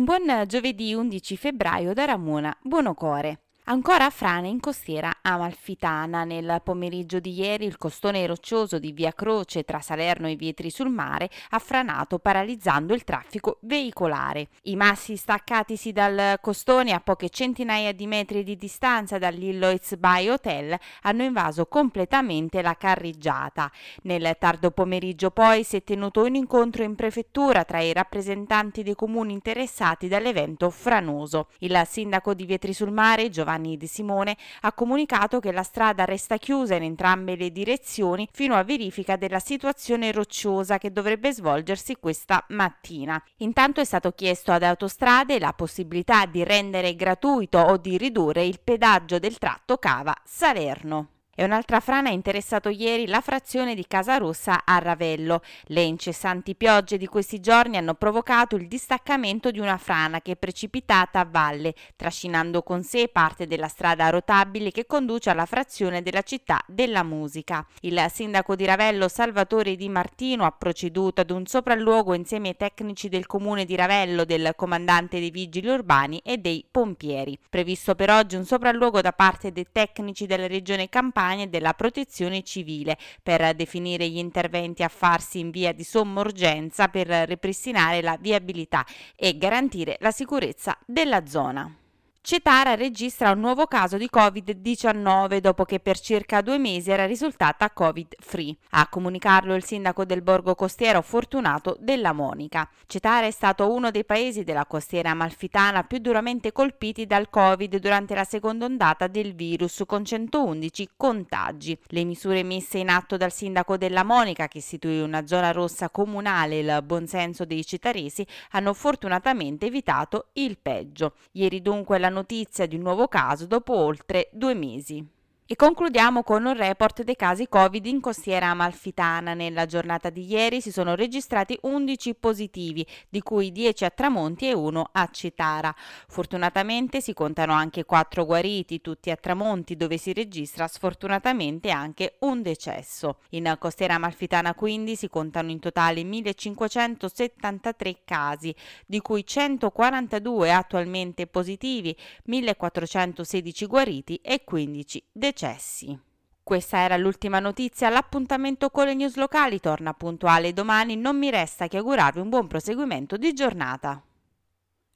Un buon giovedì 11 febbraio da Ramona Buonocore. Ancora frane in costiera amalfitana. Nel pomeriggio di ieri il costone roccioso di Via Croce tra Salerno e Vietri sul Mare ha franato paralizzando il traffico veicolare. I massi staccatisi dal costone a poche centinaia di metri di distanza dall'Illoiz Bay Hotel hanno invaso completamente la carreggiata. Nel tardo pomeriggio poi si è tenuto un incontro in prefettura tra i rappresentanti dei comuni interessati dall'evento franoso. Il sindaco di Vietri sul Mare Giovanni De Simone ha comunicato che la strada resta chiusa in entrambe le direzioni fino a verifica della situazione rocciosa che dovrebbe svolgersi questa mattina. Intanto è stato chiesto ad Autostrade la possibilità di rendere gratuito o di ridurre il pedaggio del tratto Cava Salerno. E un'altra frana ha interessato ieri la frazione di Casa Rossa a Ravello. Le incessanti piogge di questi giorni hanno provocato il distaccamento di una frana che è precipitata a valle, trascinando con sé parte della strada rotabile che conduce alla frazione della città della musica. Il sindaco di Ravello Salvatore Di Martino ha proceduto ad un sopralluogo insieme ai tecnici del comune di Ravello, del comandante dei vigili urbani e dei pompieri. Previsto per oggi un sopralluogo da parte dei tecnici della regione Campania campagne della protezione civile per definire gli interventi a farsi in via di somma urgenza per ripristinare la viabilità e garantire la sicurezza della zona. Cetara registra un nuovo caso di Covid-19 dopo che per circa due mesi era risultata Covid-free. A comunicarlo il sindaco del borgo costiero Fortunato della Monica. Cetara è stato uno dei paesi della costiera amalfitana più duramente colpiti dal Covid durante la seconda ondata del virus con 111 contagi. Le misure messe in atto dal sindaco della Monica che istituì una zona rossa comunale e il buonsenso dei citaresi hanno fortunatamente evitato il peggio. Ieri dunque la notizia di un nuovo caso dopo oltre due mesi. E concludiamo con un report dei casi Covid in costiera amalfitana. Nella giornata di ieri si sono registrati 11 positivi, di cui 10 a Tramonti e 1 a Citara. Fortunatamente si contano anche 4 guariti, tutti a Tramonti, dove si registra sfortunatamente anche un decesso. In costiera amalfitana quindi si contano in totale 1573 casi, di cui 142 attualmente positivi, 1416 guariti e 15 decessi successi. Questa era l'ultima notizia, l'appuntamento con le news locali torna puntuale domani, non mi resta che augurarvi un buon proseguimento di giornata.